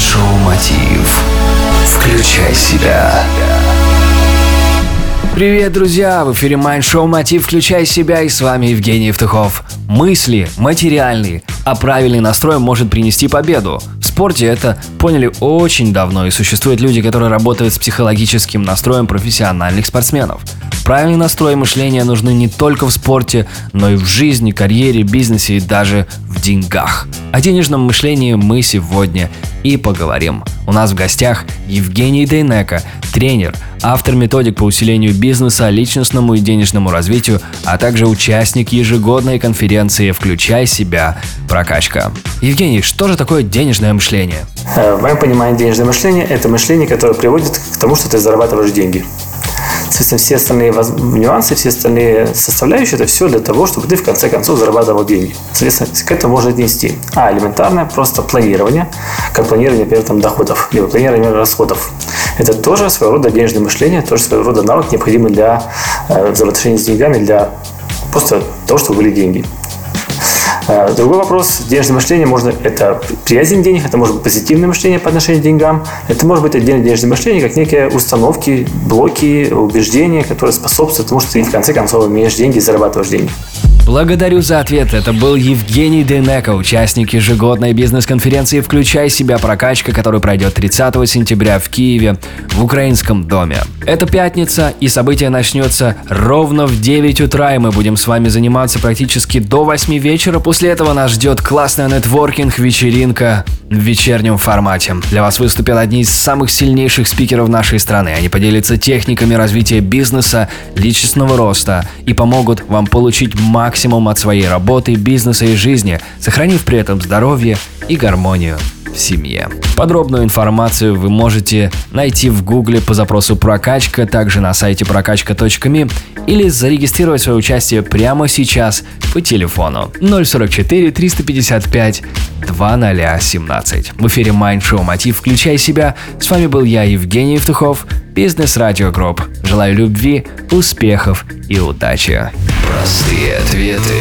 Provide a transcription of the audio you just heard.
Шоу Мотив. Включай себя. Привет, друзья! В эфире Майн Шоу Мотив «Включай себя» и с вами Евгений Евтухов. Мысли материальные, а правильный настрой может принести победу. В спорте это поняли очень давно и существуют люди, которые работают с психологическим настроем профессиональных спортсменов. Правильный настрой мышления нужны не только в спорте, но и в жизни, карьере, бизнесе и даже в деньгах. О денежном мышлении мы сегодня и поговорим. У нас в гостях Евгений Дейнека, тренер, автор методик по усилению бизнеса, личностному и денежному развитию, а также участник ежегодной конференции «Включай себя. Прокачка». Евгений, что же такое денежное мышление? Э, в моем понимании денежное мышление – это мышление, которое приводит к тому, что ты зарабатываешь деньги. Соответственно, все остальные нюансы, все остальные составляющие – это все для того, чтобы ты в конце концов зарабатывал деньги. Соответственно, к этому можно отнести. А, элементарное просто планирование, как планирование, например, там, доходов, либо планирование расходов. Это тоже своего рода денежное мышление, тоже своего рода навык, необходимый для э, взаимоотношений с деньгами, для просто того, чтобы были деньги. Э, другой вопрос. Денежное мышление можно это приязнь денег, это может быть позитивное мышление по отношению к деньгам, это может быть отдельное денежное мышление, как некие установки, блоки, убеждения, которые способствуют тому, что ты в конце концов имеешь деньги и зарабатываешь деньги. Благодарю за ответ. Это был Евгений Денеко, участник ежегодной бизнес-конференции «Включай себя. Прокачка», которая пройдет 30 сентября в Киеве в Украинском доме. Это пятница, и событие начнется ровно в 9 утра, и мы будем с вами заниматься практически до 8 вечера. После этого нас ждет классная нетворкинг-вечеринка в вечернем формате. Для вас выступят одни из самых сильнейших спикеров нашей страны. Они поделятся техниками развития бизнеса, личностного роста и помогут вам получить максимум максимум от своей работы, бизнеса и жизни, сохранив при этом здоровье и гармонию в семье. Подробную информацию вы можете найти в гугле по запросу «прокачка», также на сайте прокачка.me или зарегистрировать свое участие прямо сейчас по телефону 044 355 2017. В эфире Mind Show Мотив «Включай себя». С вами был я, Евгений Евтухов, Бизнес Радио Групп. Желаю любви, успехов и удачи. Простые ответы